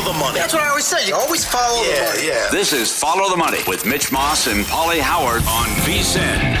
Always follow the, money. That's what I always say. You always follow yeah, the money. Yeah. This is Follow the Money with Mitch Moss and Pauly Howard on VSIN.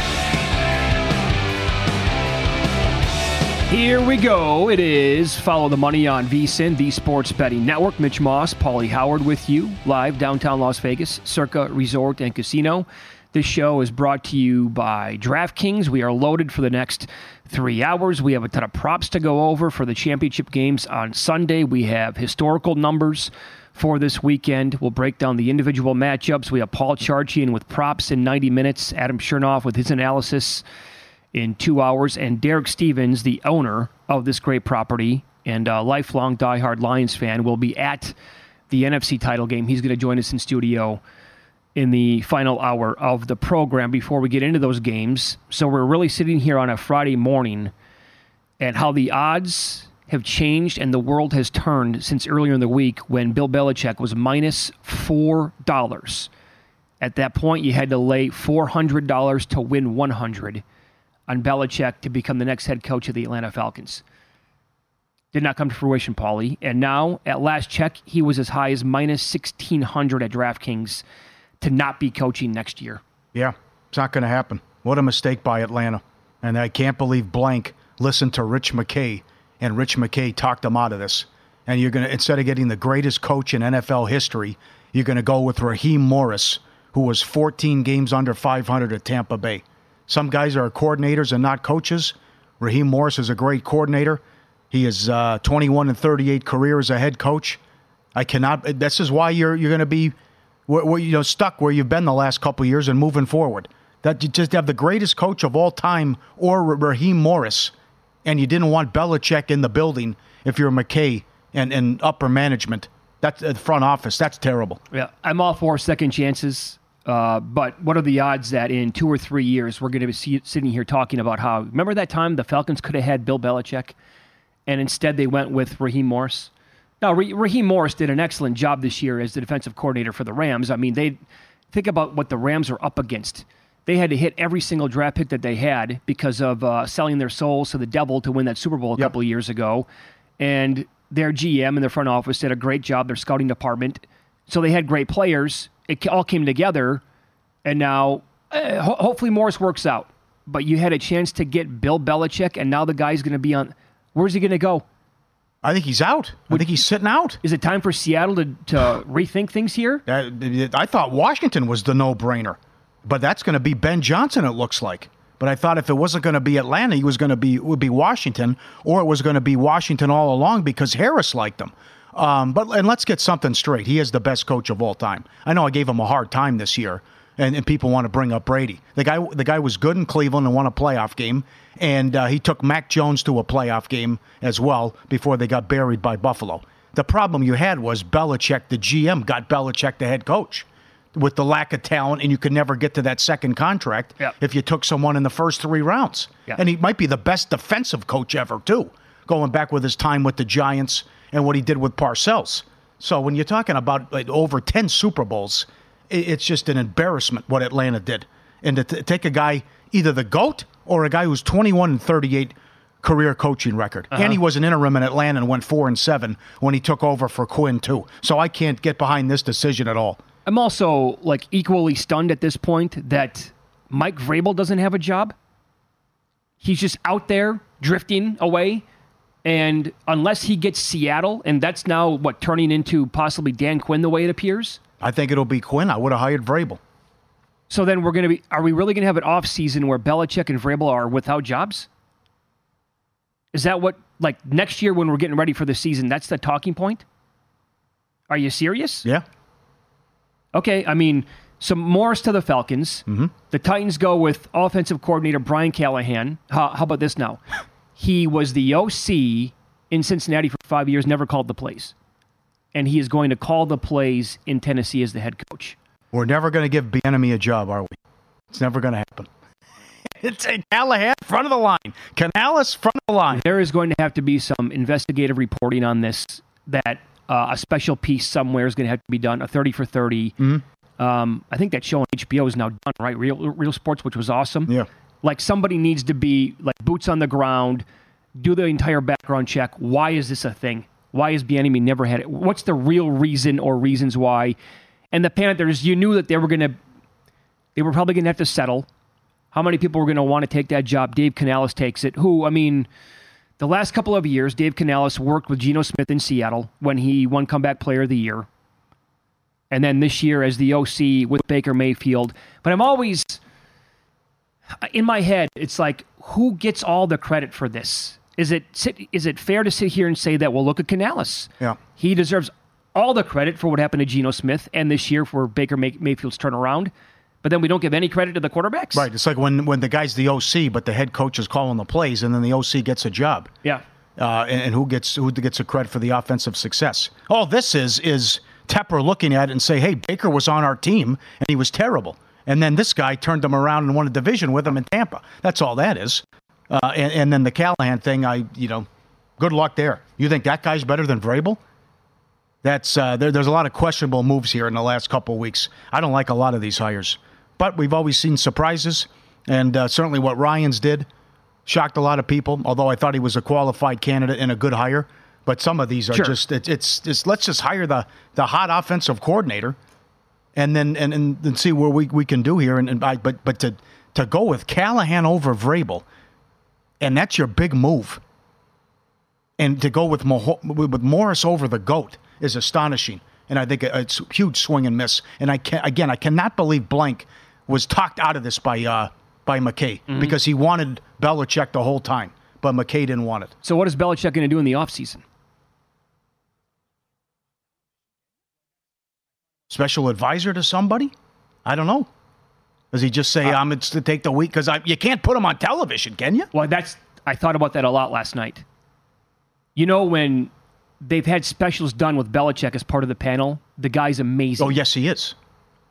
Here we go. It is Follow the Money on VSIN, the Sports Betting Network. Mitch Moss, Paulie Howard with you, live downtown Las Vegas, Circa Resort and Casino. This show is brought to you by DraftKings. We are loaded for the next three hours. We have a ton of props to go over for the championship games on Sunday. We have historical numbers for this weekend. We'll break down the individual matchups. We have Paul Charchian with props in 90 minutes, Adam Chernoff with his analysis in two hours, and Derek Stevens, the owner of this great property and a lifelong diehard Lions fan, will be at the NFC title game. He's going to join us in studio in the final hour of the program before we get into those games. So we're really sitting here on a Friday morning and how the odds have changed and the world has turned since earlier in the week when Bill Belichick was minus $4. At that point, you had to lay $400 to win 100 on Belichick to become the next head coach of the Atlanta Falcons. Did not come to fruition, Paulie. And now, at last check, he was as high as minus 1600 at DraftKings to not be coaching next year. Yeah, it's not going to happen. What a mistake by Atlanta. And I can't believe Blank listened to Rich McKay, and Rich McKay talked him out of this. And you're going to, instead of getting the greatest coach in NFL history, you're going to go with Raheem Morris, who was 14 games under 500 at Tampa Bay. Some guys are coordinators and not coaches. Raheem Morris is a great coordinator. He is uh, 21 and 38 career as a head coach. I cannot. This is why you're you're going to be where, where, you know stuck where you've been the last couple years and moving forward. That you just have the greatest coach of all time or Raheem Morris, and you didn't want Belichick in the building if you're McKay and, and upper management. That's the front office. That's terrible. Yeah, I'm all for second chances. Uh, but what are the odds that in two or three years we're going to be see, sitting here talking about how? Remember that time the Falcons could have had Bill Belichick, and instead they went with Raheem Morris. Now, Raheem Morris did an excellent job this year as the defensive coordinator for the Rams. I mean, they think about what the Rams are up against. They had to hit every single draft pick that they had because of uh, selling their souls to the devil to win that Super Bowl a yep. couple of years ago. And their GM and their front office did a great job, their scouting department. So they had great players. It all came together. And now, uh, ho- hopefully, Morris works out. But you had a chance to get Bill Belichick, and now the guy's going to be on. Where's he going to go? I think he's out. I think he's sitting out. Is it time for Seattle to, to rethink things here? Uh, I thought Washington was the no brainer, but that's going to be Ben Johnson. It looks like. But I thought if it wasn't going to be Atlanta, he was going to be would be Washington, or it was going to be Washington all along because Harris liked him. Um, but and let's get something straight. He is the best coach of all time. I know I gave him a hard time this year, and, and people want to bring up Brady. The guy the guy was good in Cleveland and won a playoff game and uh, he took Mac Jones to a playoff game as well before they got buried by Buffalo. The problem you had was Belichick, the GM, got Belichick the head coach. with the lack of talent, and you could never get to that second contract Yep. if you took someone in the first three rounds. Yeah. And he might be the best defensive coach ever, too, going back with his time with the Giants and what he did with Parcells. So when you're talking about like, over 10 Super Bowls, it's just an embarrassment what Atlanta did. And to t- take a guy, either the GOAT or a guy who's 21 and 38 career coaching record. Uh-huh. And he was an interim in Atlanta and went 4 and 7 when he took over for Quinn, too. So I can't get behind this decision at all. I'm also like equally stunned at this point that Mike Vrabel doesn't have a job. He's just out there drifting away. And unless he gets Seattle, and that's now what turning into possibly Dan Quinn the way it appears. I think it'll be Quinn. I would have hired Vrabel. So then we're going to be, are we really going to have an off season where Belichick and Vrabel are without jobs? Is that what, like next year when we're getting ready for the season, that's the talking point? Are you serious? Yeah. Okay, I mean, some Morris to the Falcons. Mm-hmm. The Titans go with offensive coordinator Brian Callahan. How, how about this now? He was the OC in Cincinnati for five years, never called the plays. And he is going to call the plays in Tennessee as the head coach. We're never going to give Bieniemy a job, are we? It's never going to happen. It's a Callahan, front of the line. Canales, front of the line. There is going to have to be some investigative reporting on this that uh, a special piece somewhere is going to have to be done, a 30 for 30. Um, I think that show on HBO is now done, right? Real, Real Sports, which was awesome. Yeah. Like somebody needs to be like boots on the ground, do the entire background check. Why is this a thing? Why has Bieniemy never had it? What's the real reason or reasons why? And the Panthers, you knew that they were going to, they were probably going to have to settle. How many people were going to want to take that job? Dave Canales takes it. Who, I mean, the last couple of years, Dave Canales worked with Geno Smith in Seattle when he won Comeback Player of the Year. And then this year as the OC with Baker Mayfield. But I'm always, in my head, it's like, who gets all the credit for this? Is it is it fair to sit here and say that? Well, look at Canales. Yeah. He deserves all the credit for what happened to Geno Smith and this year for Baker May- Mayfield's turnaround. But then we don't give any credit to the quarterbacks. Right. It's like when, when the guy's the OC, but the head coach is calling the plays, and then the OC gets a job. Yeah. Uh, and, and who gets who gets the credit for the offensive success? All this is is Tepper looking at it and say, "Hey, Baker was on our team and he was terrible." And then this guy turned them around and won a division with him in Tampa. That's all that is. Uh, and, and then the Callahan thing, I you know, good luck there. You think that guy's better than Vrabel? That's uh, there, there's a lot of questionable moves here in the last couple of weeks. I don't like a lot of these hires, but we've always seen surprises, and uh, certainly what Ryans did shocked a lot of people. Although I thought he was a qualified candidate and a good hire, but some of these are Sure. just it, it's just let's just hire the the hot offensive coordinator, and then and and, and see where we, we can do here. And, and I, but but to to go with Callahan over Vrabel, and that's your big move and to go with Mo- with Morris over the goat is astonishing. And I think it's a huge swing and miss. And I can again, I cannot believe Blank was talked out of this by uh, by McKay because he wanted Belichick the whole time, but McKay didn't want it. So what is Belichick going to do in the offseason? Special advisor to somebody? I don't know. Does he just say I'm it's to take the week? Because you can't put him on television, can you? Well, that's I thought about that a lot last night. You know when they've had specials done with Belichick as part of the panel, the guy's amazing. Oh yes, he is.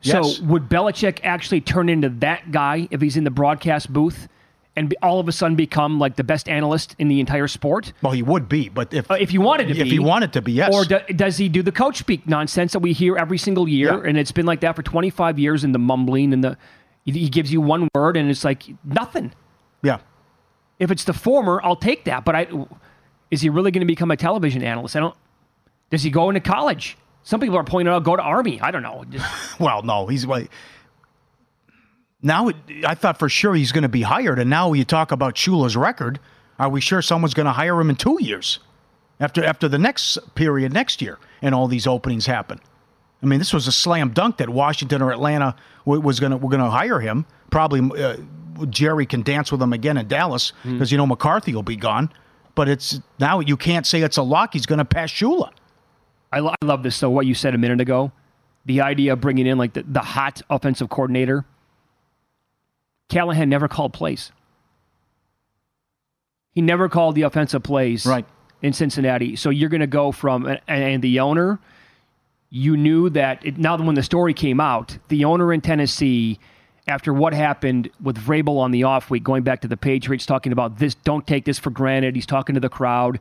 So Yes. would Belichick actually turn into that guy if he's in the broadcast booth and all of a sudden become like the best analyst in the entire sport? Well, he would be, but if Uh, if you wanted to be if be, he wanted to be, yes. Or do, does he do the coach speak nonsense that we hear every single year? Yeah. And it's been like that for 25 years and the mumbling and the he- gives you one word and it's like nothing. yeah. If it's the former, I'll take that. But I is he really going to become a television analyst? I don't. Does he go into college? Some people are pointing out go to Army. I don't know. Just- Well, no, he's like now. it- I thought for sure he's going to be hired, and now you talk about Shula's record. Are we sure someone's going to hire him in two years after after the next period next year, and all these openings happen? I mean, this was a slam dunk that Washington or Atlanta wa- was going to we're going to hire him. Probably uh, Jerry can dance with him again in Dallas because you know McCarthy will be gone. But it's now you can't say it's a lock. He's going to pass Shula. I, lo- I love this though. What you said a minute ago, the idea of bringing in like the, the hot offensive coordinator. Callahan never called plays. He never called the offensive plays Right. in Cincinnati. So you're going to go from and, and the owner. You knew that it, now when the story came out, the owner in Tennessee, after what happened with Vrabel on the off week, going back to the Patriots, talking about this, don't take this for granted. He's talking to the crowd.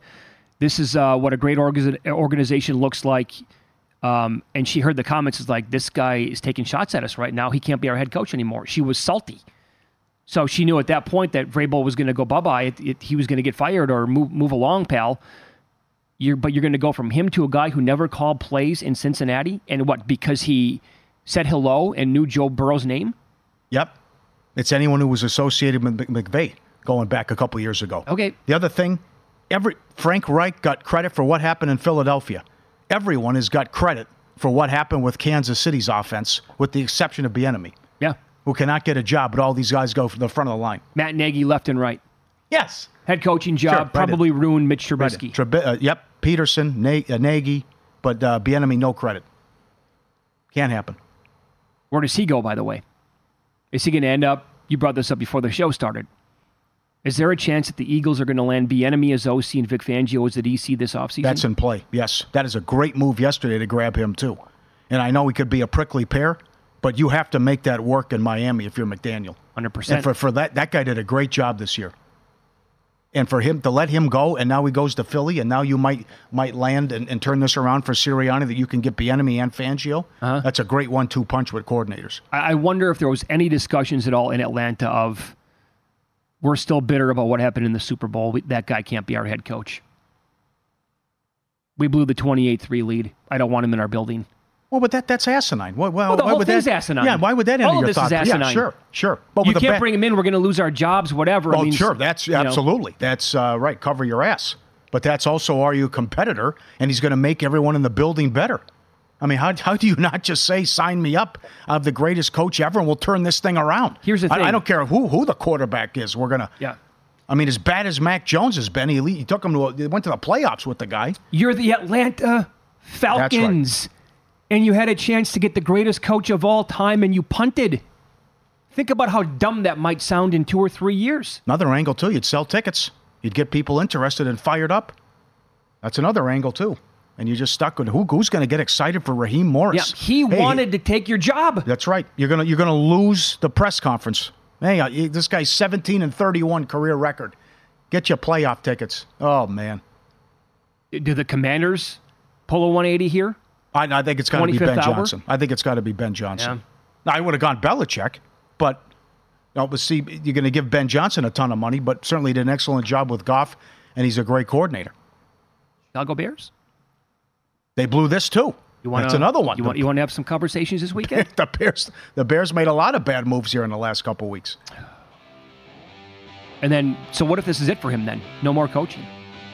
This is uh, what a great orga- organization looks like. Um, and she heard the comments is like, this guy is taking shots at us right now. He can't be our head coach anymore. She was salty. So she knew at that point that Vrabel was going to go bye bye. He was going to get fired or move move along, pal. You're, but you're going to go from him to a guy who never called plays in Cincinnati, and what because he said hello and knew Joe Burrow's name. Yep, it's anyone who was associated with McVay going back a couple years ago. Okay. The other thing, every Frank Reich got credit for what happened in Philadelphia. Everyone has got credit for what happened with Kansas City's offense, with the exception of Bieniemy. Yeah who cannot get a job, but all these guys go from the front of the line. Matt Nagy left and right. Yes. Head coaching job sure, probably ruined Mitch Trubisky. Right uh, yep, Pederson, Na- uh, Nagy, but uh, Bieniemy no credit. Can't happen. Where does he go, by the way? Is he going to end up? You brought this up before the show started. Is there a chance that the Eagles are going to land Bieniemy as OC and Vic Fangio as the DC this offseason? That's in play. Yes, that is a great move yesterday to grab him too. And I know he could be a prickly pear, but you have to make that work in Miami if you're McDaniel. 100%. And for, for that, that guy did a great job this year. And for him to let him go, and now he goes to Philly, and now you might might land and, and turn this around for Sirianni that you can get Bieniemy and Fangio. Uh-huh. That's a great one-two punch with coordinators. I wonder if there was any discussions at all in Atlanta of we're still bitter about what happened in the Super Bowl. We, that guy can't be our head coach. We blew the 28-3 lead. I don't want him in our building. Well, but that that's asinine. Well, well, well the why whole would thing's that, asinine. Yeah, why would that enter All your this thought? is asinine. Yeah, sure, sure. But you can't ba- bring him in. We're going to lose our jobs, whatever. Well, I mean, sure. That's absolutely. Know. That's uh, right. Cover your ass. But that's also are you a competitor, and he's going to make everyone in the building better. I mean, how, how do you not just say, sign me up? I'm the greatest coach ever, and we'll turn this thing around. Here's the thing. I, I don't care who, who the quarterback is. We're going to. Yeah. I mean, as bad as Mac Jones has been, he, he took him to a, he went to the playoffs with the guy. You're the Atlanta Falcons and you had a chance to get the greatest coach of all time and you punted. Think about how dumb that might sound in two or three years. Another angle, too. You'd sell tickets, you'd get people interested and fired up. That's another angle, too. And you're just stuck with who, who's going to get excited for Raheem Morris? Yeah, he hey, wanted to take your job. That's right. You're gonna you're gonna lose the press conference. Hey, uh, this guy's 17 and 31 career record. Get you playoff tickets. Oh man. Do the Commanders pull a 180 here? I, I think it's got to be Ben? Johnson. I think it's got to be Ben Johnson. Yeah. Now, I would have gone Belichick, but you know, see, you're going to give Ben Johnson a ton of money, but certainly did an excellent job with Goff, and he's a great coordinator. Chicago Bears. They blew this too. You want That's another one. You want, you want to have some conversations this weekend? the Bears, the Bears made a lot of bad moves here in the last couple weeks. And then, so what if this is it for him? Then no more coaching.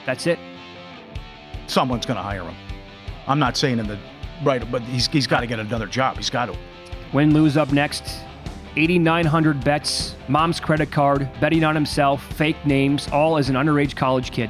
That's it. Someone's going to hire him. I'm not saying in the right, but he's, he's got to get another job. He's got to. Win lose up next. 8,900 bets, mom's credit card, betting on himself, fake names, all as an underage college kid.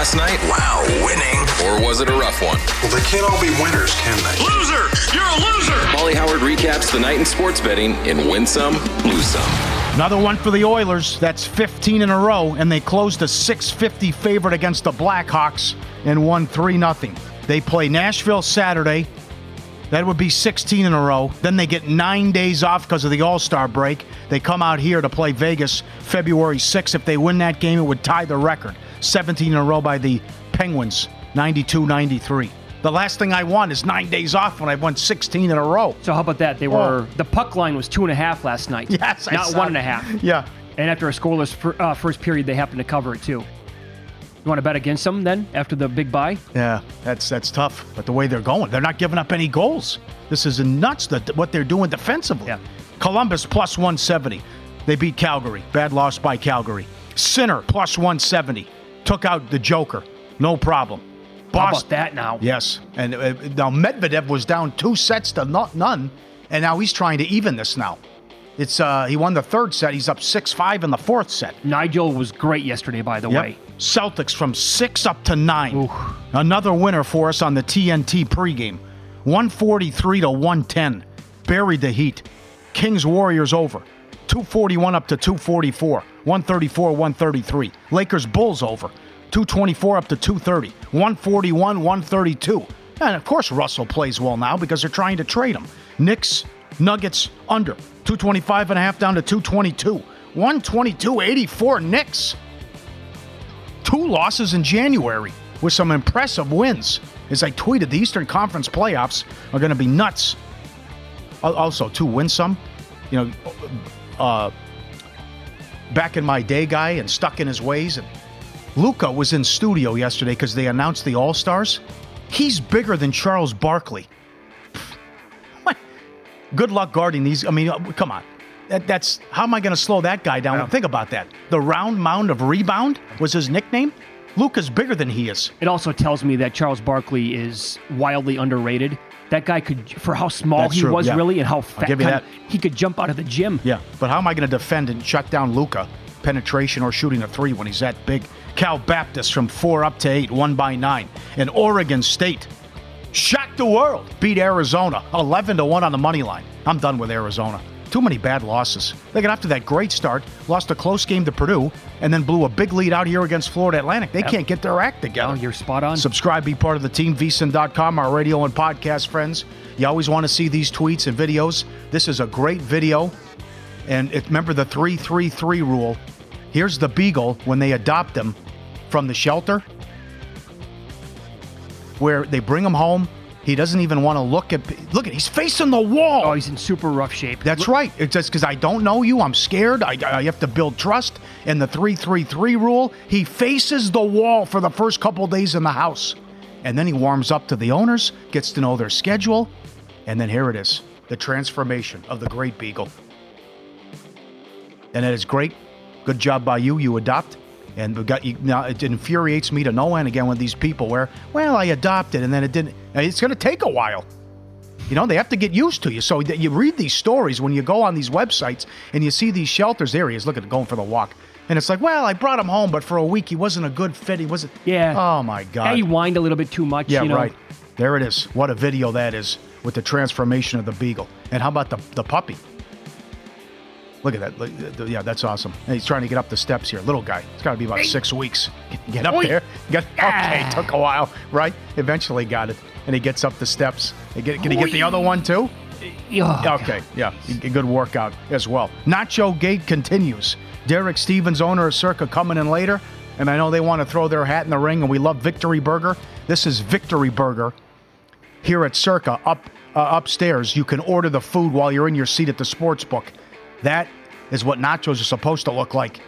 Last night? Wow, winning. Or was it a rough one? Well, they can't all be winners, can they? Loser! You're a loser! Molly Howard recaps the night in sports betting in Win Some, Lose Some. Another one for the Oilers. That's 15 in a row, and they closed a 650 favorite against the Blackhawks and won 3 0. They play Nashville Saturday. That would be 16 in a row. Then they get nine days off because of the All Star break. They come out here to play Vegas February 6th. If they win that game, it would tie the record 17 in a row by the Penguins, 92 93. The last thing I want is nine days off when I won 16 in a row. So how about that? They were the puck line was two and a half last night. Yes, I not one and it. Yeah. And after a scoreless fir- uh, first period, they happened to cover it too. You want to bet against them then after the big buy? Yeah, that's that's tough. But the way they're going, they're not giving up any goals. This is nuts that what they're doing defensively. Yeah. Columbus plus 170. They beat Calgary. Bad loss by Calgary. Sinner plus 170. Took out the Joker. No problem. How about that now? Yes. And uh, now Medvedev was down two sets to no- none, and now he's trying to even this now. It's uh he won the third set. He's up six five in the fourth set. Nigel was great yesterday, by the Yep. way. Celtics from six up to nine. Another winner for us on the TNT pregame. 143 to 110. Buried the Heat. Kings Warriors over. 241 up to 244. 134 133. Lakers Bulls over. 224 up to 230. 141 132. And of course, Russell plays well now because they're trying to trade him. Knicks, Nuggets under. 225 and a half down to 222. 122 84 Knicks two losses in January with some impressive wins. As I tweeted, the Eastern Conference playoffs are going to be nuts. Also, to win some, you know, uh, back in my day, guy, and stuck in his ways. And Luka was in studio yesterday because they announced the All Stars. He's bigger than Charles Barkley. Good luck guarding these. I mean, uh, come on. That, that's how am I going to slow that guy down? Think about that. The round mound of rebound was his nickname. Luka's bigger than he is. It also tells me that Charles Barkley is wildly underrated. That guy could, for how small That's he true, was, yeah. really, and how fat give you that. of- he could jump out of the gym. Yeah, but how am I going to defend and shut down Luca? Penetration or shooting a three when he's that big. Cal Baptist from four up to eight, one by nine. And Oregon State shocked the world. Beat Arizona, eleven to one on the money line. I'm done with Arizona. Too many bad losses. They got off to that great start, lost a close game to Purdue, and then blew a big lead out here against Florida Atlantic. They can't get their act together. Oh, you're spot on. Subscribe, be part of the team, vsin.com, our radio and podcast friends. You always want to see these tweets and videos. This is a great video. And it, remember the 333 rule. Here's the beagle when they adopt him from the shelter, where they bring him home. He doesn't even want to look at. Look at, he's facing the wall. Oh, he's in super rough shape. That's right. It's just because I don't know you. I'm scared. I, I have to build trust. And the 333 rule, he faces the wall for the first couple days in the house. And then he warms up to the owners, gets to know their schedule. And then here it is the transformation of the Great Beagle. And it is great. Good job by you. You adopt. And we got you, now it infuriates me to no end again with these people where, well, I adopted and then it didn't. It's going to take a while. You know, they have to get used to you. So you read these stories when you go on these websites and you see these shelters. There he is, look at going for the walk. And it's like, well, I brought him home, but for a week he wasn't a good fit. He wasn't. Yeah. Oh my God. he whined a little bit too much. yeah, you know? right. There it is. What a video that is with the transformation of the beagle. And how about the the puppy? Look at that. Yeah, that's awesome. And he's trying to get up the steps here. Little guy. It's got to be about six weeks. Get up there. Get, okay, took a while, right? Eventually got it. and he gets up the steps. He get, can he get the other one too? Yeah. Okay, yeah, good workout as well. Nacho Gate continues. Derek Stevens, owner of Circa, coming in later, and I know they want to throw their hat in the ring, and we love Victory Burger. This is Victory Burger here at Circa up uh, upstairs. You can order the food while you're in your seat at the sports book. That is what nachos are supposed to look like,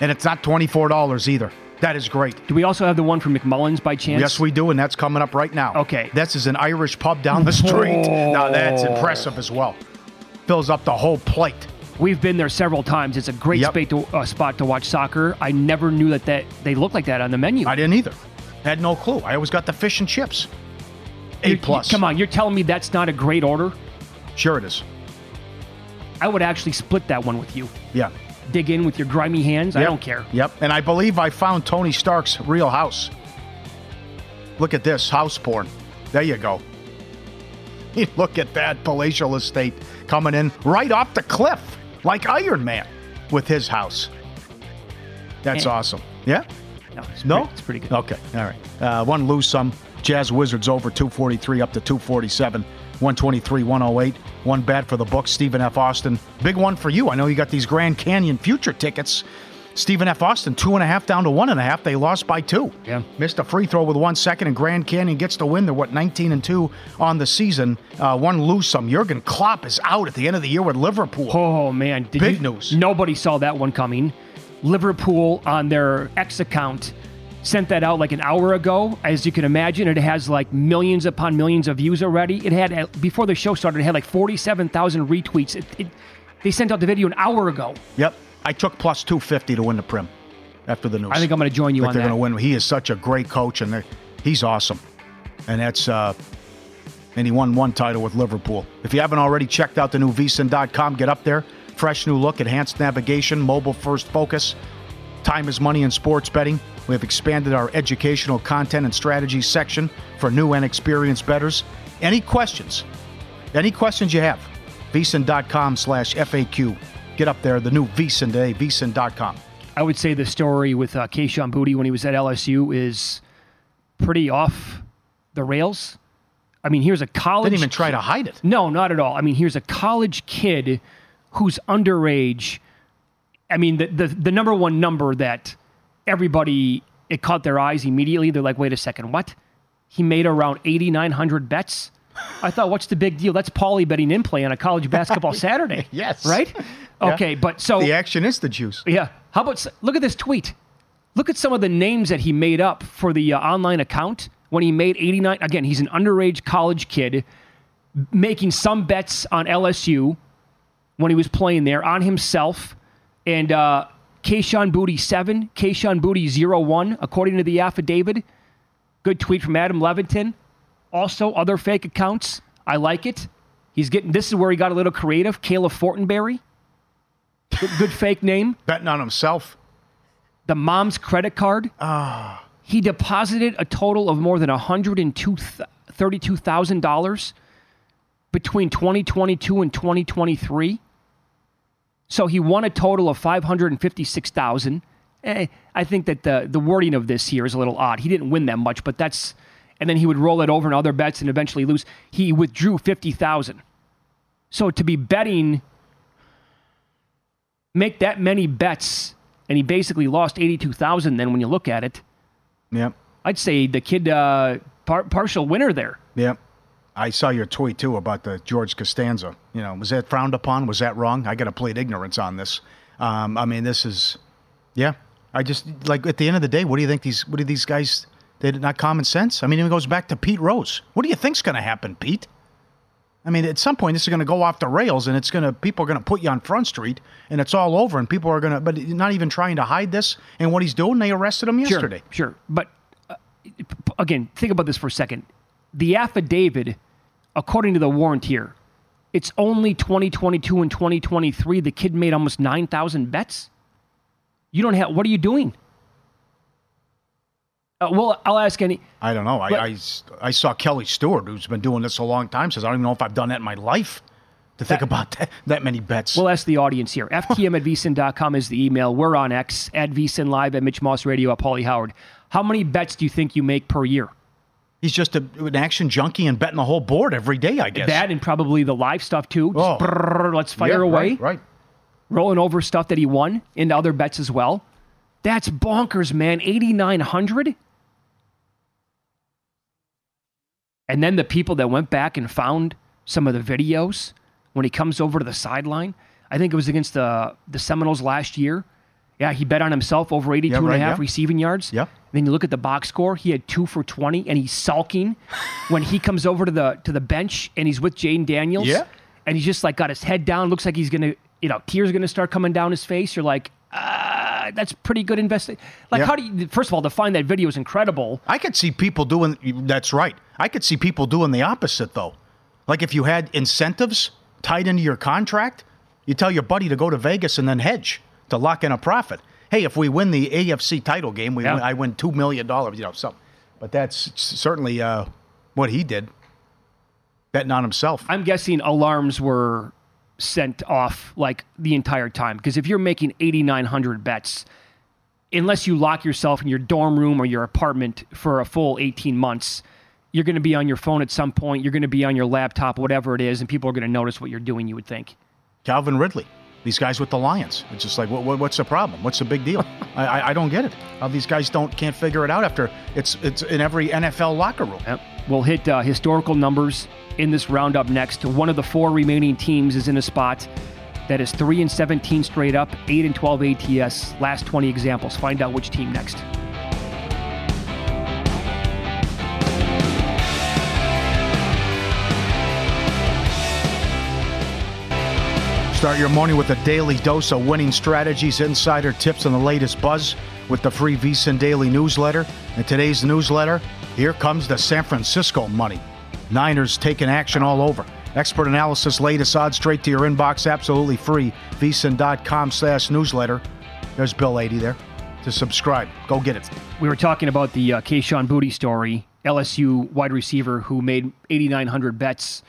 and it's not twenty four dollars either. That is great. Do we also have the one from McMullen's by chance? Yes, we do, and that's coming up right now. Okay. This is an Irish pub down the street. Now that's Oh. impressive as well. Fills up the whole plate. We've been there several times. It's a great Yep. spot, to, uh, spot to watch soccer. I never knew that, that they look like that on the menu. I didn't either. Had no clue. I always got the fish and chips. A plus. Come on, you're telling me that's not a great order? Sure it is. I would actually split that one with you. Yeah. Dig in with your grimy hands. I don't care. Yep. And I believe I found Tony Stark's real house. Look at this house porn. There you go. Look at that palatial estate coming in right off the cliff, like Iron Man with his house. That's Eh. awesome. Yeah? No, it's, No? Pretty, it's pretty good. Okay. All right. Uh, one lose some. Jazz Wizards over 243 up to 247. 123, 108. One bad for the book. Stephen F. Austin. Big one for you. I know you got these Grand Canyon future tickets. Stephen F. Austin, two and a half down to one and a half. They lost by two. Yeah. Missed a free throw with one second, and Grand Canyon gets the win. They're what 19 and two on the season. Uh, one lose some. Jurgen Klopp is out at the end of the year with Liverpool. Oh man, Did Big you- news. Nobody saw that one coming. Liverpool on their X account sent that out like an hour ago. As you can imagine, it has like millions upon millions of views already. It had before the show started, it had like forty-seven thousand retweets. It, it, they sent out the video an hour ago. Yep. I took plus 250 to win the Prim after the news. I think I'm going to join you think on they're that. going to win. He is such a great coach, and he's awesome. And that's uh, and he won one title with Liverpool. If you haven't already checked out the new vsin.com, get up there. Fresh new look, enhanced navigation, mobile first focus. Time is money in sports betting. We have expanded our educational content and strategy section for new and experienced bettors. Any questions? Any questions you have? vsin.com slash FAQ. Get up there, the new vsin today, vsin.com. I would say the story with uh, Kayshon Boutte when he was at LSU is pretty off the rails. I mean, here's a college. Didn't even try to hide it. No, not at all. I mean, here's a college kid who's underage. I mean, the the, the number one number that everybody it caught their eyes immediately. They're like, wait a second, what? He made around 8,900 bets. I thought, what's the big deal? That's Paulie betting in play on a college basketball Saturday. Yes. Right? Yeah. Okay, but so The action is the juice. yeah. How about look at this tweet? Look at some of the names that he made up for the uh, online account when he made 89. Again, he's an underage college kid making some bets on LSU when he was playing there on himself and uh, Kayshon Boutte 7, Kayshon Boutte 01, according to the affidavit. Good tweet from Adam Levitan. Also, other fake accounts. I like it. He's getting this is where he got a little creative. Caleb Fortenberry. Good, good fake name Betting on himself. the mom's credit card. Ah. He deposited a total of more than $132,000 between 2022 and 2023. So he won a total of 556,000. Eh, I think that the the wording of this here is a little odd. He didn't win that much, but that's and then he would roll it over in other bets and eventually lose. He withdrew 50,000. So to be betting make that many bets and he basically lost 82,000 then when you look at it. Yep. I'd say the kid uh, par- partial winner there. Yep. I saw your tweet too about the George Costanza. You know, was that frowned upon? Was that wrong? I got to plead ignorance on this. Um, I mean, this is, yeah. I just like at the end of the day, what do you think these? What do these guys? They did not common sense. I mean, it goes back to Pete Rose. What do you think's going to happen, Pete? I mean, at some point, this is going to go off the rails, and it's going to people are going to put you on Front Street, and it's all over, and people are going to, but not even trying to hide this and what he's doing. They arrested him yesterday. Sure, sure. But uh, again, think about this for a second. The affidavit, according to the warrant here, it's only 2022 and 2023. The kid made almost 9,000 bets. You don't have, what are you doing? Uh, well, I'll ask any. I don't know. I, But- I, I saw Kelly Stewart, who's been doing this a long time, says, I don't even know if I've done that in my life to think about that, that many bets. We'll ask the audience here. FTM at vsin.com is the email. We're on X, at vsin live, at Mitch Moss Radio, at Paulie Howard. How many bets do you think you make per year? He's just a, an action junkie and betting the whole board every day, I guess. That and probably the live stuff too. Just Oh. brrr, let's fire Yeah, away. Right, right. Rolling over stuff that he won into other bets as well. That's bonkers, man. 8,900. And then the people that went back and found some of the videos when he comes over to the sideline. I think it was against the, the Seminoles last year. Yeah, he bet on himself over 82 Yeah, and a half yeah. receiving yards. Yeah. Then you look at the box score, he had 2 for 20 and he's sulking when he comes over to the to the bench and he's with Jayden Daniels. Yeah. And he's just like got his head down, looks like he's going to, you know, tears are going to start coming down his face. You're like, uh, that's pretty good investing. Like Yeah. how do you first of all, to find that video is incredible. I could see people doing that's right. I could see people doing the opposite though. Like if you had incentives tied into your contract, you tell your buddy to go to Vegas and then hedge to lock in a profit. Hey, if we win the AFC title game, we Yeah. win, I win two million dollars. You know, something. But that's certainly uh, what he did, betting on himself. I'm guessing alarms were sent off like the entire time because if you're making 8900 bets unless you lock yourself in your dorm room or your apartment for a full 18 months you're going to be on your phone at some point you're going to be on your laptop whatever it is and people are going to notice what you're doing you would think Calvin Ridley. These guys with the Lions. It's just like, what, what, what's the problem? What's the big deal? I, I, I don't get it. How these guys don't can't figure it out after it's it's in every NFL locker room. Yep. We'll hit uh, historical numbers in this roundup next. One of the four remaining teams is in a spot that is 3 and 17 straight up, 8 and 12 ATS. Last 20 examples. Find out which team next. Start your morning with a daily dose of winning strategies, insider tips, and the latest buzz with the free VSiN Daily newsletter. In today's newsletter, here comes the San Francisco money. Niners taking action all over. Expert analysis, latest odds straight to your inbox, absolutely free. VSiN.com slash newsletter. There's Bill 80 there to subscribe. Go get it. We were talking about the uh, Kayshon Boutte story, LSU wide receiver who made 8,900 bets,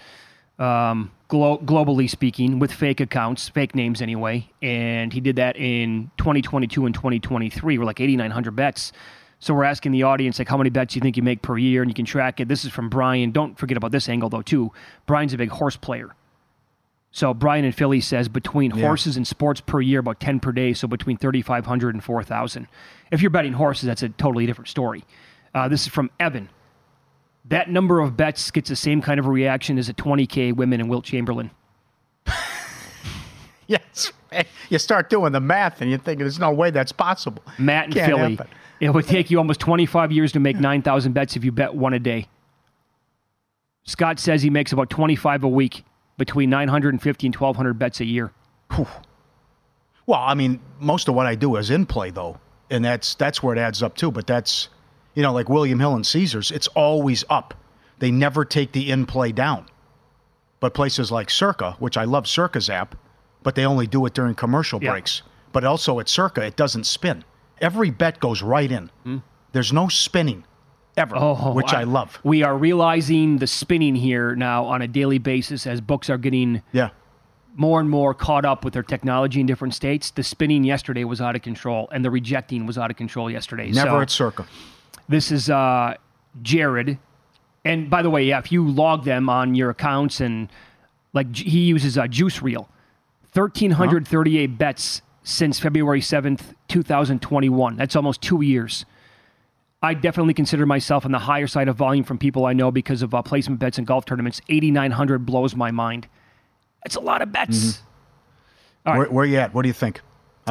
um, glo- globally speaking, with fake accounts, fake names anyway. And he did that in 2022 and 2023. We're like 8,900 bets. So we're asking the audience, like, how many bets you think you make per year? And you can track it. This is from Brian. Don't forget about this angle, though, too. Brian's a big horse player. So Brian in Philly says between Yeah. horses and sports per year, about 10 per day, so between 3,500 and 4,000. If you're betting horses, that's a totally different story. Uh, this is from Evan. That number of bets gets the same kind of reaction as a 20K women and Wilt Chamberlain. Yes. You start doing the math and you think there's no way that's possible. Matt in Can't Philly. happen. It would take you almost 25 years to make 9,000 bets if you bet one a day. Scott says he makes about 25 a week, between 950 and 1,200 bets a year. Well, I mean, most of what I do is in play though, and that's that's where it adds up too. But that's you know, like William Hill and Caesars, it's always up. They never take the in play down. But places like Circa, which I love Circa's app, but they only do it during commercial Yeah. breaks. But also at Circa, it doesn't spin. Every bet goes right in. Hmm. There's no spinning ever, Oh, which I, love. We are realizing the spinning here now on a daily basis as books are getting Yeah. more and more caught up with their technology in different states. The spinning yesterday was out of control, and the rejecting was out of control yesterday. Never so at Circa. This is uh, Jared. And by the way, yeah, if you log them on your accounts and like he uses a Juice Reel, 1,338 bets since February 7th, 2021. That's almost two years. I definitely consider myself on the higher side of volume from people I know because of uh, placement bets in golf tournaments. 8,900 blows my mind. That's a lot of bets. All right. Where, where you at? What do you think?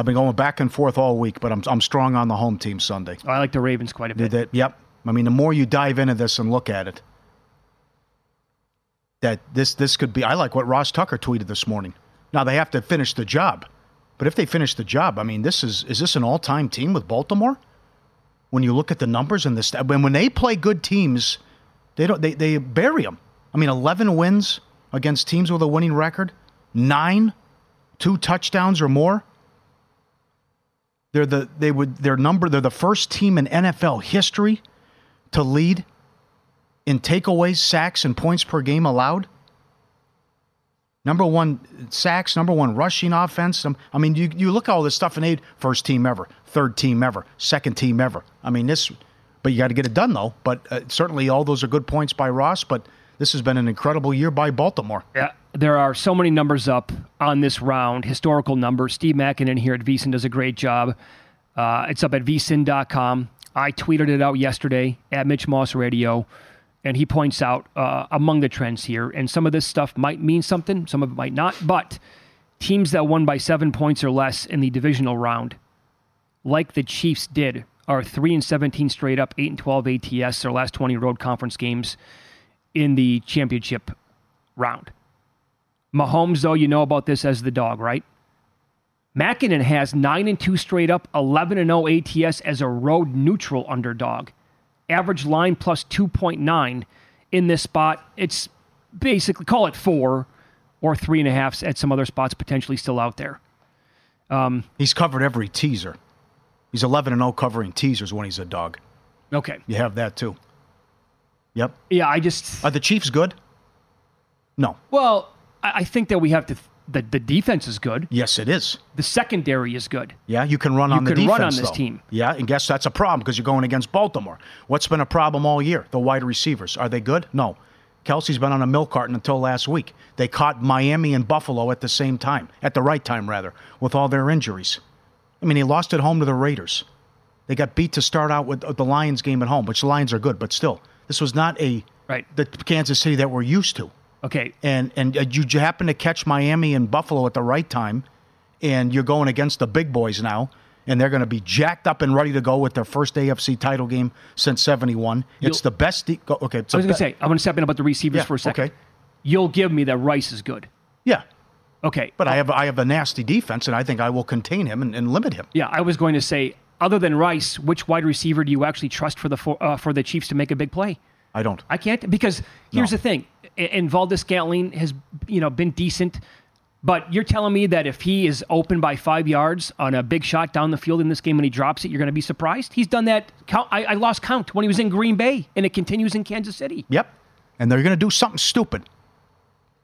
I've been going back and forth all week, but I'm, I'm strong on the home team Sunday. Oh, I like the Ravens quite a bit. That? Yep. I mean, the more you dive into this and look at it, that this this could be. I like what Ross Tucker tweeted this morning. Now they have to finish the job, but if they finish the job, I mean, this is is this an all time team with Baltimore? When you look at the numbers and this, when when they play good teams, they don't they they bury them. I mean, 11 wins against teams with a winning record, nine, two touchdowns or more. They're the they would their number. They're the first team in NFL history to lead in takeaways, sacks, and points per game allowed. Number one sacks, number one rushing offense. I mean, you, you look at all this stuff and they first team ever, third team ever, second team ever. I mean, this But you got to get it done, though. But uh, certainly, all those are good points by Ross. But this has been an incredible year by Baltimore. Yeah, there are so many numbers up on this round, historical numbers. Steve Makinen here at VSiN does a great job. Uh, it's up at vsin.com. I tweeted it out yesterday at Mitch Moss Radio, and he points out uh, among the trends here, and some of this stuff might mean something, some of it might not, but teams that won by seven points or less in the divisional round, like the Chiefs did, are 3 and 17 straight up, 8 and 12 ATS, their last 20 road conference games in the championship round. Mahomes, though, you know about this as the dog, right? Makinen has 9 and 2 straight up, 11 and 0 ATS as a road neutral underdog. Average line plus 2.9 in this spot. It's basically, call it four or three and a half at some other spots potentially still out there. Um, he's covered every teaser. He's 11 and 0 covering teasers when he's a dog. Okay. You have that too. Yep. Yeah, I just. Are the Chiefs good? No. Well, I think that we have to. The, the defense is good. Yes, it is. The secondary is good. Yeah, you can run you on the defense. You can run on this though. team. Yeah, and guess that's a problem because you're going against Baltimore. What's been a problem all year? The wide receivers. Are they good? No. Kelce's been on a milk carton until last week. They caught Miami and Buffalo at the same time, at the right time, rather, with all their injuries. I mean, he lost at home to the Raiders. They got beat to start out with uh, the Lions game at home, which the Lions are good, but still, this was not a right the Kansas City that we're used to. Okay. And and uh, you, happen to catch Miami and Buffalo at the right time, and you're going against the big boys now, and they're going to be jacked up and ready to go with their first AFC title game since '71. It's the best. De- go- okay, I was going to say I'm going to step in about the receivers Yeah, for a second. okay. You'll give me that Rice is good. yeah. Okay. But I have I have a nasty defense, and I think I will contain him and, and limit him. Yeah, I was going to say, other than Rice, which wide receiver do you actually trust for the for, uh, for the Chiefs to make a big play? I don't. I can't because here's No. the thing, and Valdes-Scantling has you know been decent, but you're telling me that if he is open by five yards on a big shot down the field in this game and he drops it, you're going to be surprised? He's done that. Count, I, I lost count when he was in Green Bay, and it continues in Kansas City. Yep. And they're going to do something stupid.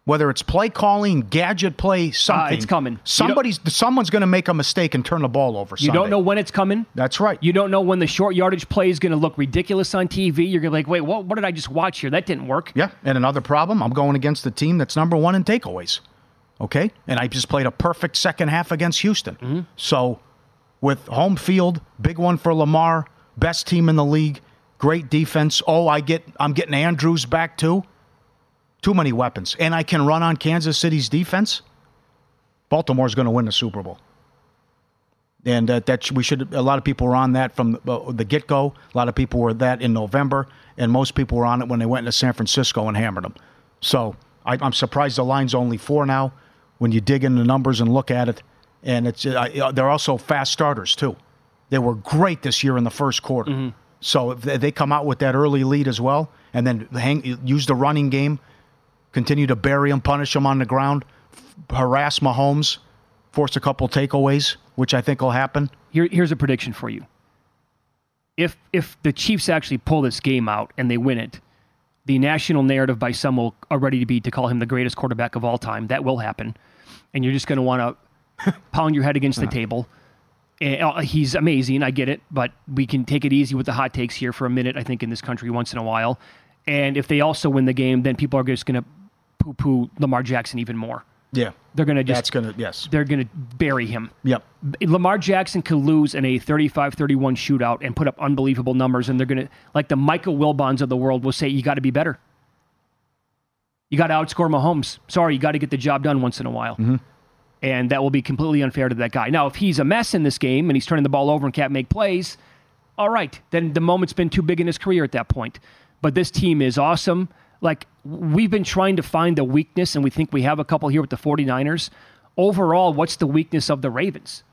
Whether it's play calling, gadget play, something. Uh, it's coming. Somebody's someone's going to make a mistake and turn the ball over. You Sunday. don't know when it's coming. That's right. You don't know when the short yardage play is going to look ridiculous on TV. You're going to be like, wait, what, what did I just watch here? That didn't work. Yeah, and another problem, I'm going against the team that's number one in takeaways. Okay? And I just played a perfect second half against Houston. Mm-hmm. So, with home field, big one for Lamar, best team in the league, great defense. Oh, I get I'm getting Andrews back too. Too many weapons. And I can run on Kansas City's defense. Baltimore's going to win the Super Bowl. And uh, that we should. A lot of people were on that from the, uh, the get go. A lot of people were that in November, and most people were on it when they went into San Francisco and hammered them. So I, I'm surprised the line's only four now. When you dig in the numbers and look at it, and it's uh, they're also fast starters too. They were great this year in the first quarter. So if they they come out with that early lead as well, and then hang, use the running game, continue to bury him, punish him on the ground, f- harass Mahomes, force a couple takeaways, which I think will happen. Here, here's a prediction for you. If if the Chiefs actually pull this game out and they win it, the national narrative by some will already be to call him the greatest quarterback of all time. That will happen, and you're just going to want to pound your head against the table. Eh, uh, He's amazing, I get it, but we can take it easy with the hot takes here for a minute. I think in this country once in a while, and if they also win the game, then people are just going to poo-poo Lamar Jackson even more. Yeah, They're going to just that's gonna yes. they're going to bury him. Yep. Lamar Jackson could lose in a 35-31 shootout and put up unbelievable numbers, and they're going to, like the Michael Wilbons of the world, will say, you got to be better. You got to outscore Mahomes. Sorry, you got to get the job done once in a while. Mm-hmm. And that will be completely unfair to that guy. Now, if he's a mess in this game and he's turning the ball over and can't make plays, all right, then the moment's been too big in his career at that point. But this team is awesome. Like, we've been trying to find the weakness, and we think we have a couple here with the 49ers. Overall, what's the weakness of the Ravens?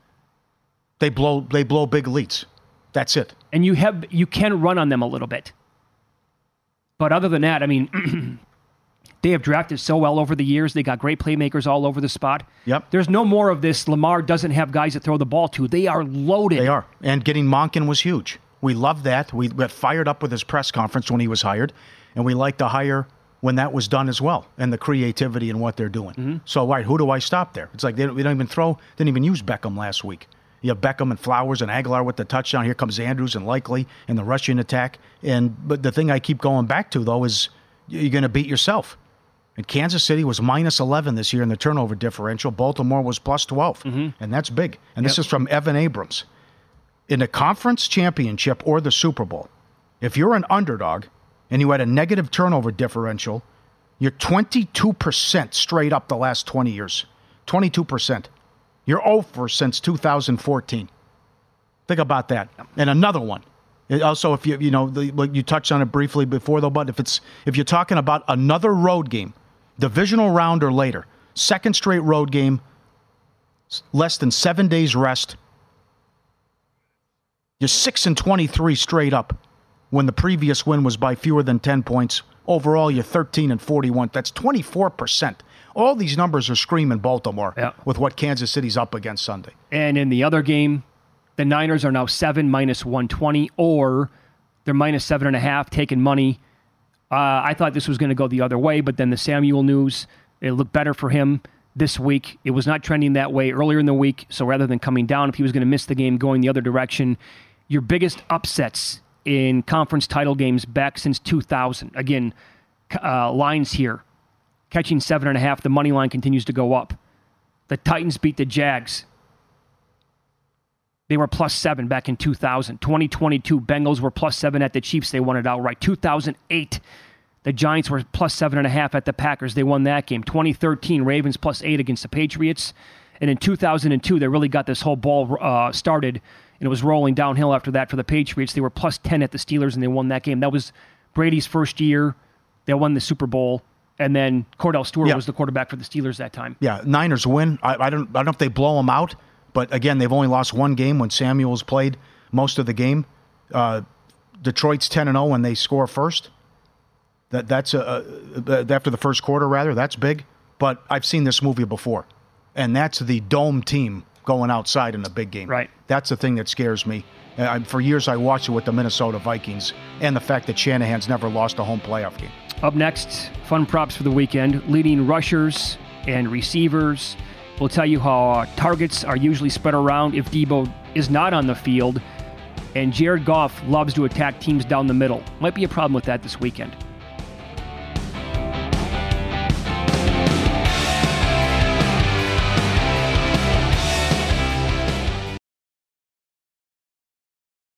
They blow they blow big leads. That's it. and you have you can run on them a little bit. But other than that, I mean, they have drafted so well over the years. They got great playmakers all over the spot. Yep. There's no more of this. Lamar doesn't have guys to throw the ball to. They are loaded. They are. And getting Monken was huge. We love that. We got fired up with his press conference when he was hired, and we like to hire when that was done as well, and the creativity and what they're doing. Mm-hmm. So, right, who do I stop there? It's like they don't, we don't even throw, didn't even use Beckham last week. You have Beckham and Flowers and Agholor with the touchdown. Here comes Andrews and Likely in the rushing attack. And but the thing I keep going back to though is you're going to beat yourself. And Kansas City was minus 11 this year in the turnover differential. Baltimore was plus 12, Mm-hmm. and that's big. And this is from Evan Abrams. In the conference championship or the Super Bowl, if you're an underdog and you had a negative turnover differential, you're 22% straight up the last 20 years. 22%. You're oh over since 2014. Think about that. And another one. Also, if you you know the, you touched on it briefly before though, but if it's if you're talking about another road game, divisional round or later, second straight road game, less than seven days rest, you're six and twenty-three straight up. When the previous win was by fewer than ten points, overall you're thirteen and forty-one. That's twenty-four percent. All these numbers are screaming Baltimore Yeah. with what Kansas City's up against Sunday. And in the other game, the Niners are now seven minus 120, or they're minus seven and a half, taking money. Uh, I thought this was going to go the other way, but then the Samuel news, it looked better for him this week. It was not trending that way earlier in the week. So rather than coming down, if he was going to miss the game going the other direction, your biggest upsets in conference title games back since 2000. Again, uh, lines here catching seven and a half. The money line continues to go up. The Titans beat the Jags. They were plus seven back in 2000. 2022, Bengals were plus seven at the Chiefs. They won it outright. 2008, the Giants were plus seven and a half at the Packers. They won that game. 2013, Ravens plus eight against the Patriots. And in 2002, they really got this whole ball uh, started, and it was rolling downhill after that for the Patriots. They were plus 10 at the Steelers, and they won that game. That was Brady's first year. They won the Super Bowl. And then Kordell Stewart Yeah. was the quarterback for the Steelers that time. Yeah, Niners win. I, I don't. I don't know if they blow them out, but again, they've only lost one game when Samuel's played most of the game. Uh, Detroit's ten and zero when they score first. That that's a, a, after the first quarter rather. That's big. But I've seen this movie before, and that's the dome team going outside in a big game. Right. That's the thing that scares me. I- for years, I watched it with the Minnesota Vikings, and the fact that Shanahan's never lost a home playoff game. Up next, fun props for the weekend. Leading rushers and receivers. We'll tell you how uh, targets are usually spread around if Deebo is not on the field. And Jared Goff loves to attack teams down the middle. Might be a problem with that this weekend.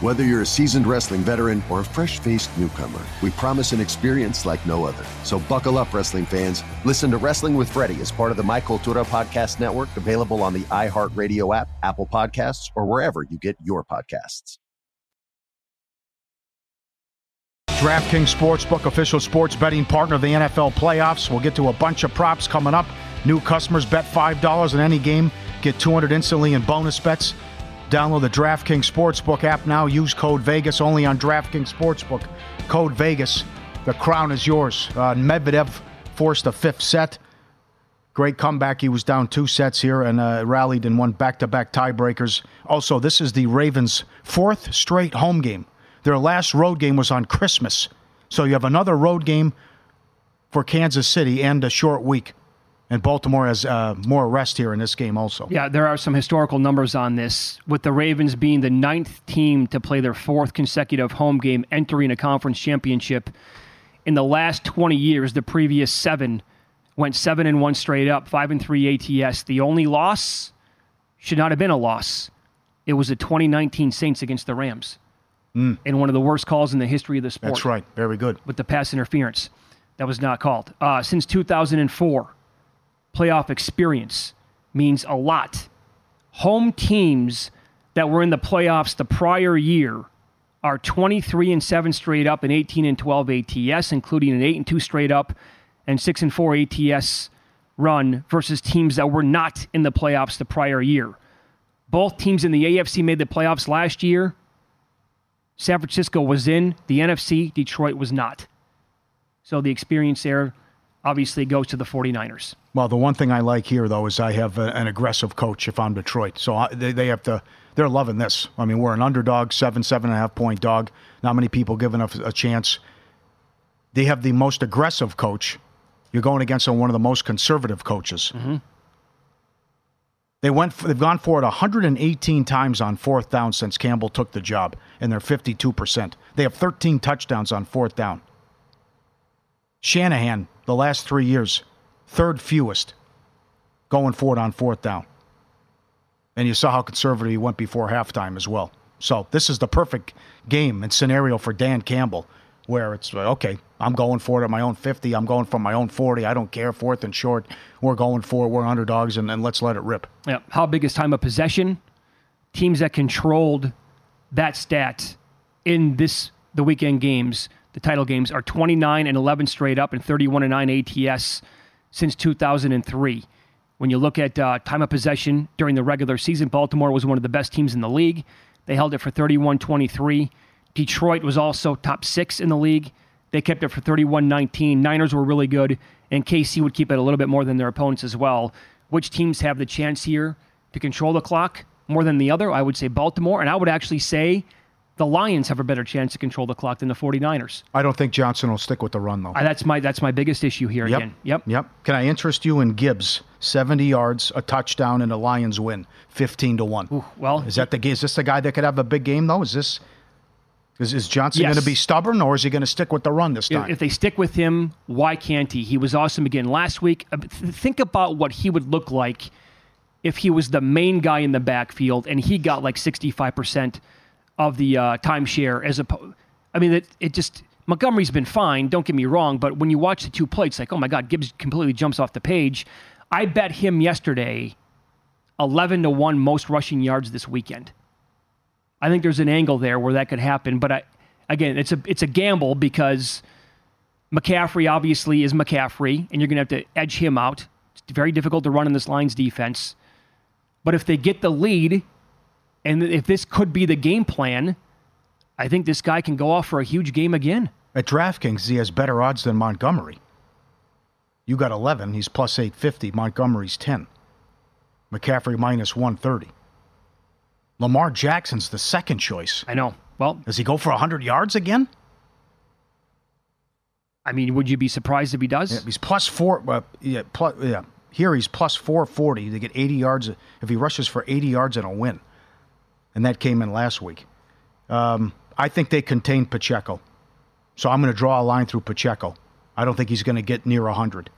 Whether you're a seasoned wrestling veteran or a fresh faced newcomer, we promise an experience like no other. So buckle up, wrestling fans. Listen to Wrestling with Freddie as part of the My Cultura Podcast Network, available on the iHeartRadio app, Apple Podcasts, or wherever you get your podcasts. DraftKings Sportsbook, official sports betting partner of the NFL playoffs. We'll get to a bunch of props coming up. New customers bet $5 on any game, get 200 instantly in bonus bets. Download the DraftKings Sportsbook app now. Use code Vegas only on DraftKings Sportsbook. Code Vegas. The crown is yours. Uh, Medvedev forced a fifth set. Great comeback. He was down two sets here and uh, rallied and won back to back tiebreakers. Also, this is the Ravens' fourth straight home game. Their last road game was on Christmas. So you have another road game for Kansas City and a short week. And Baltimore has uh, more rest here in this game also. Yeah, there are some historical numbers on this, with the Ravens being the ninth team to play their fourth consecutive home game entering a conference championship. In the last 20 years, the previous seven went seven and one straight up, five and three ATS. The only loss should not have been a loss. It was the 2019 Saints against the Rams Mm. in one of the worst calls in the history of the sport. That's right. Very good. With the pass interference. That was not called. Uh, since 2004, playoff experience means a lot. Home teams that were in the playoffs the prior year are 23 and 7 straight up and 18 and 12 ATS, including an 8 and 2 straight up and 6 and 4 ATS run versus teams that were not in the playoffs the prior year. Both teams in the AFC made the playoffs last year. San Francisco was in the NFC, Detroit was not. So the experience there obviously goes to the 49ers. Well, the one thing I like here, though, is I have a, an aggressive coach if I'm Detroit. So I, they, they have to, they're loving this. I mean, we're an underdog, seven, seven and a half point dog. Not many people giving us a chance. They have the most aggressive coach. You're going against one of the most conservative coaches. Mm-hmm. They went. They've gone for it 118 times on fourth down since Campbell took the job, and they're 52 percent. They have 13 touchdowns on fourth down. Shanahan, the last three years, third fewest going for it on fourth down. And you saw how conservative he went before halftime as well. So this is the perfect game and scenario for Dan Campbell, where it's like, okay, I'm going for it at my own 50. I'm going for my own 40. I don't care, fourth and short. We're going for it. We're underdogs, and, and let's let it rip. Yeah. How big is time of possession? Teams that controlled that stat in this the weekend games, the title games, are 29 and 11 straight up and 31 and 9 ATS since 2003. When you look at uh, time of possession during the regular season, Baltimore was one of the best teams in the league. They held it for 31 23. Detroit was also top six in the league. They kept it for 31 19. Niners were really good, and KC would keep it a little bit more than their opponents as well. Which teams have the chance here to control the clock more than the other? I would say Baltimore, and I would actually say the Lions have a better chance to control the clock than the 49ers. I don't think Johnson will stick with the run, though. Uh, that's my that's my biggest issue here Yep. again. Yep. Yep. Can I interest you in Gibbs? 70 yards, a touchdown, and a Lions win, 15 to 1. well, is that the is this the guy that could have a big game though? Is this is, is Johnson Yes. going to be stubborn or is he going to stick with the run this time? if they stick with him, why can't he? He was awesome again last week. Uh, Think about what he would look like if he was the main guy in the backfield and he got like 65% of the uh, timeshare as opposed. I mean, it, it just. Montgomery's been fine, don't get me wrong, but when you watch the two plays, like, oh my God, Gibbs completely jumps off the page. I bet him yesterday 11 to 1 most rushing yards this weekend. I think there's an angle there where that could happen, but I, again, it's a it's a gamble because McCaffrey obviously is McCaffrey, and you're going to have to edge him out. It's very difficult to run in this Lions defense. But if they get the lead, and if this could be the game plan, I think this guy can go off for a huge game again. At DraftKings, he has better odds than Montgomery. You got 11. He's plus 850. Montgomery's 10. McCaffrey minus 130. Lamar Jackson's the second choice. I know. Well, does he go for 100 yards again? I mean, would you be surprised if he does? Yeah, he's plus four. Uh, yeah, plus, yeah. Here he's plus 440 to get 80 yards. If he rushes for 80 yards and a win, and that came in last week. Um, I think they contained Pacheco, so I'm going to draw a line through Pacheco. I don't think he's going to get near 100,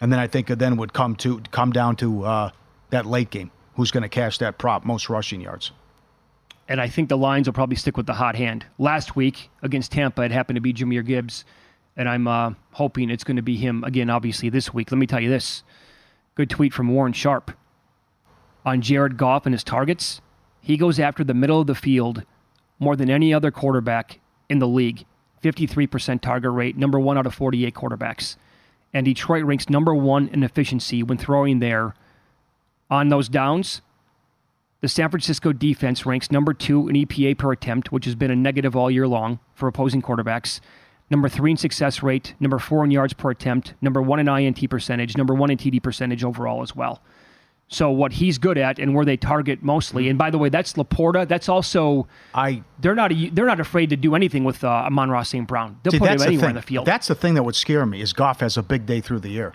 and then I think it then would come to come down to uh, that late game. Who's going to cash that prop? Most rushing yards. and I think the Lions will probably stick with the hot hand. Last week against Tampa, it happened to be Jahmyr Gibbs, and I'm uh, hoping it's going to be him again. Obviously, this week. Let me tell you this: good tweet from Warren Sharp on Jared Goff and his targets. He goes after the middle of the field more than any other quarterback in the league. 53% target rate, number one out of 48 quarterbacks. and Detroit ranks number one in efficiency when throwing there on those downs. The San Francisco defense ranks number two in EPA per attempt, which has been a negative all year long for opposing quarterbacks. Number three in success rate, number four in yards per attempt, number one in INT percentage, number one in TD percentage overall as well. So what he's good at and where they target mostly, and by the way, that's LaPorta. That's also I. They're not a, they're not afraid to do anything with uh, Amon-Ra St. Brown. They'll See, put him that's the in the field. That's the thing that would scare me is Goff has a big day through the air.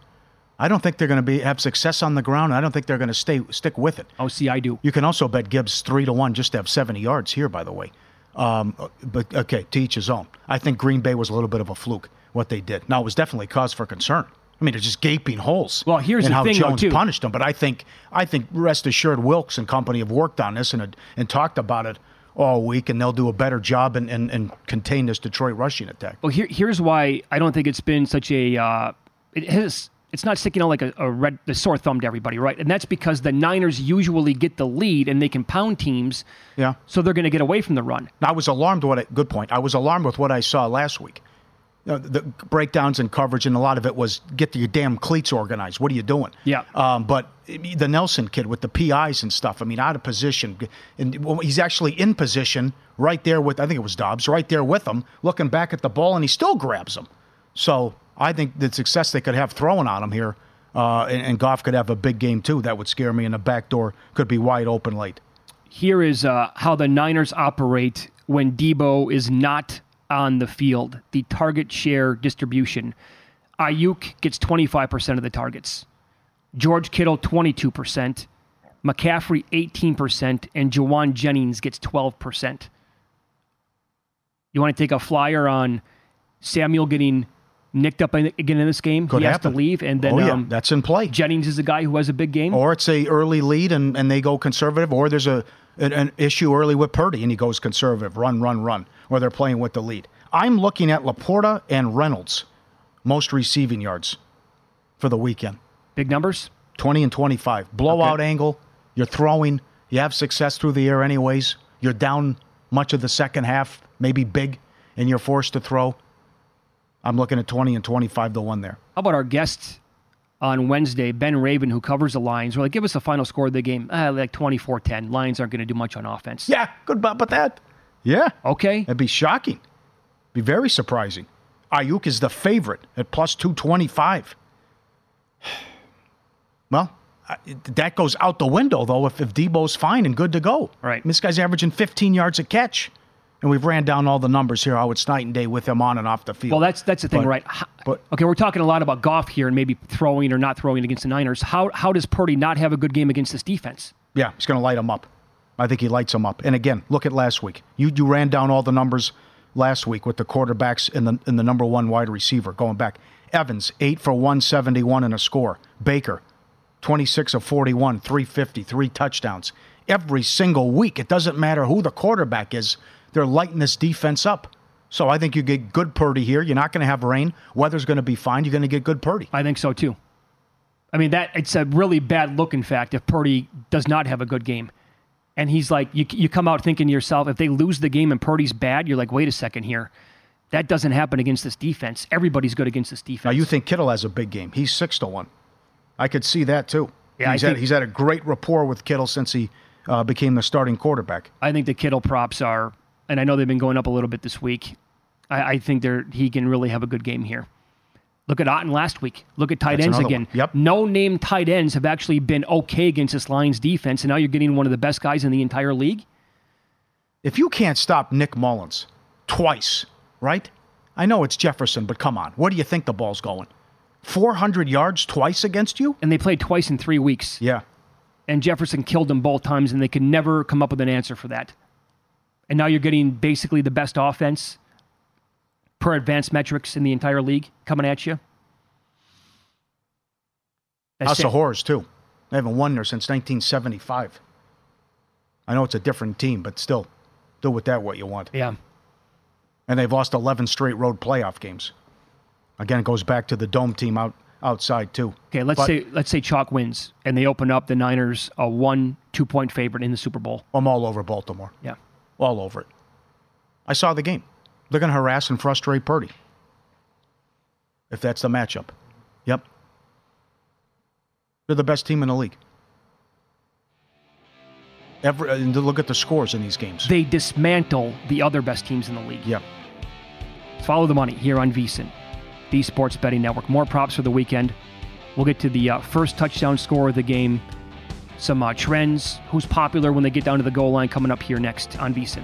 I don't think they're going to be have success on the ground. I don't think they're going to stay stick with it. Oh, see, I do. You can also bet Gibbs three to one just to have seventy yards here. By the way, um, but okay, to each his own. I think Green Bay was a little bit of a fluke what they did. Now it was definitely cause for concern. I mean, they're just gaping holes. Well, here's the how thing, though, Jones too. punished them. But I think, I think, rest assured, Wilks and company have worked on this and and talked about it all week, and they'll do a better job and and, and contain this Detroit rushing attack. Well, here, here's why I don't think it's been such a. Uh, it has. It's not sticking out like a, a red, a sore thumb to everybody, right? And that's because the Niners usually get the lead and they can pound teams, Yeah. so they're going to get away from the run. I was alarmed. What? I, good point. I was alarmed with what I saw last week. You know, the breakdowns and coverage, and a lot of it was get your damn cleats organized. What are you doing? Yeah. Um, but the Nelson kid with the PIs and stuff. I mean, out of position, and he's actually in position right there with. I think it was Doubs right there with him, looking back at the ball, and he still grabs him. So I think the success they could have throwing on him here, uh, and, and Goff could have a big game too. That would scare me, and the back door could be wide open late. Here is uh, how the Niners operate when Deebo is not on the field. The target share distribution. Aiyuk gets 25% of the targets. George Kittle 22%. McCaffrey 18%, and Jauan Jennings gets 12%. You want to take a flyer on Samuel getting nicked up again in this game? Could he has happen. to leave, and then oh, yeah, um, that's in play. Jennings is the guy who has a big game. Or it's a early lead and, and they go conservative, or there's a an, an issue early with Purdy and he goes conservative, run, run, run, or they're playing with the lead. I'm looking at LaPorta and Reynolds, most receiving yards for the weekend. Big numbers? 20 and 25. Blowout Okay. angle. You're throwing. You have success through the air, anyways. You're down much of the second half, maybe big, and you're forced to throw. I'm looking at 20 and 25 to 1 there. How about our guest on Wednesday, Ben Raven, who covers the Lions? We're like, give us the final score of the game. Ah, like 24 10. Lions aren't going to do much on offense. Yeah, good about about that. Yeah. Okay. It'd be shocking. Be very surprising. Aiyuk is the favorite at plus 225. Well, that goes out the window, though, if, if Deebo's fine and good to go. Right. This guy's averaging 15 yards a catch. And we've ran down all the numbers here, how it's night and day with him on and off the field. Well, that's that's the thing, But- right? How- but- okay, we're talking a lot about Goff here and maybe throwing or not throwing against the Niners. How how does Purdy not have a good game against this defense? Yeah, he's going to light him up. I think he lights him up. And again, look at last week. You you ran down all the numbers last week with the quarterbacks and the and the number one wide receiver going back. Evans eight for one seventy one and a score. Baker twenty six of forty one, three fifty, three touchdowns. Every single week, it doesn't matter who the quarterback is. They're lighting this defense up. So I think you get good Purdy here. You're not going to have rain. Weather's going to be fine. You're going to get good Purdy. I think so too. I mean that it's a really bad look, in fact, if Purdy does not have a good game. And he's like, you, you come out thinking to yourself, if they lose the game and Purdy's bad, you're like, wait a second here. That doesn't happen against this defense. Everybody's good against this defense. Now you think Kittle has a big game? He's six to one. I could see that too. Yeah, he's had he's had a great rapport with Kittle since he uh, became the starting quarterback. I think the Kittle props are, and I know they've been going up a little bit this week. I, I think they're he can really have a good game here. Look at Otton last week. Look at tight That's ends again. one. Yep. No name tight ends have actually been okay against this Lions defense, and now you're getting one of the best guys in the entire league. If you can't stop Nick Mullens twice, right? I know it's Jefferson, but come on, where do you think the ball's going? Four hundred yards twice against you? And they played twice in three weeks. Yeah. And Jefferson killed them both times, and they could never come up with an answer for that. And now you're getting basically the best offense per advanced metrics in the entire league coming at you. That's House it. of Horrors too. They haven't won there since 1975. I know it's a different team, but still, do with that what you want. Yeah. and they've lost 11 straight road playoff games. Again, it goes back to the dome team out outside too. Okay, let's But say let's say chalk wins and they open up the Niners a one two point favorite in the Super Bowl. I'm all over Baltimore. Yeah. All over it. I saw the game. They're going to harass and frustrate Purdy. If that's the matchup. Yep. They're the best team in the league. Every, and look at the scores in these games. They dismantle the other best teams in the league. Yep. Follow the money here on VSIN, the Sports Betting Network. More props for the weekend. We'll get to the uh, first touchdown score of the game, some uh, trends, who's popular when they get down to the goal line coming up here next on VSIN.